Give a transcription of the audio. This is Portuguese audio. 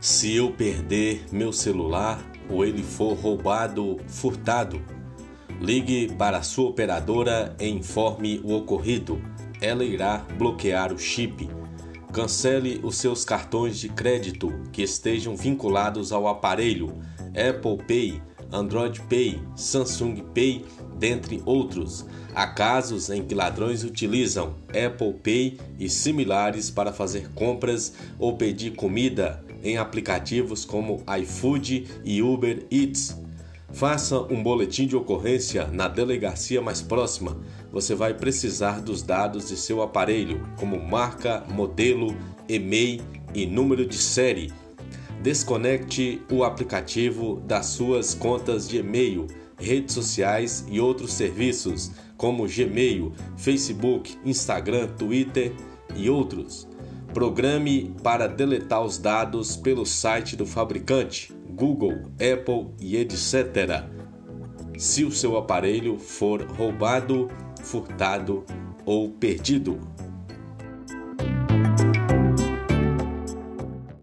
Se eu perder meu celular ou ele for roubado, furtado, ligue para a sua operadora e informe o ocorrido. Ela irá bloquear o chip. Cancele os seus cartões de crédito que estejam vinculados ao aparelho Apple Pay, Android Pay, Samsung Pay, dentre outros. Há casos em que ladrões utilizam Apple Pay e similares para fazer compras ou pedir comida em aplicativos como iFood e Uber Eats. Faça um boletim de ocorrência na delegacia mais próxima. Você vai precisar dos dados de seu aparelho, como marca, modelo, e-mail e número de série. Desconecte o aplicativo das suas contas de e-mail, redes sociais e outros serviços, como Gmail, Facebook, Instagram, Twitter e outros. Programe para deletar os dados pelo site do fabricante, Google, Apple e etc. Se o seu aparelho for roubado, furtado ou perdido.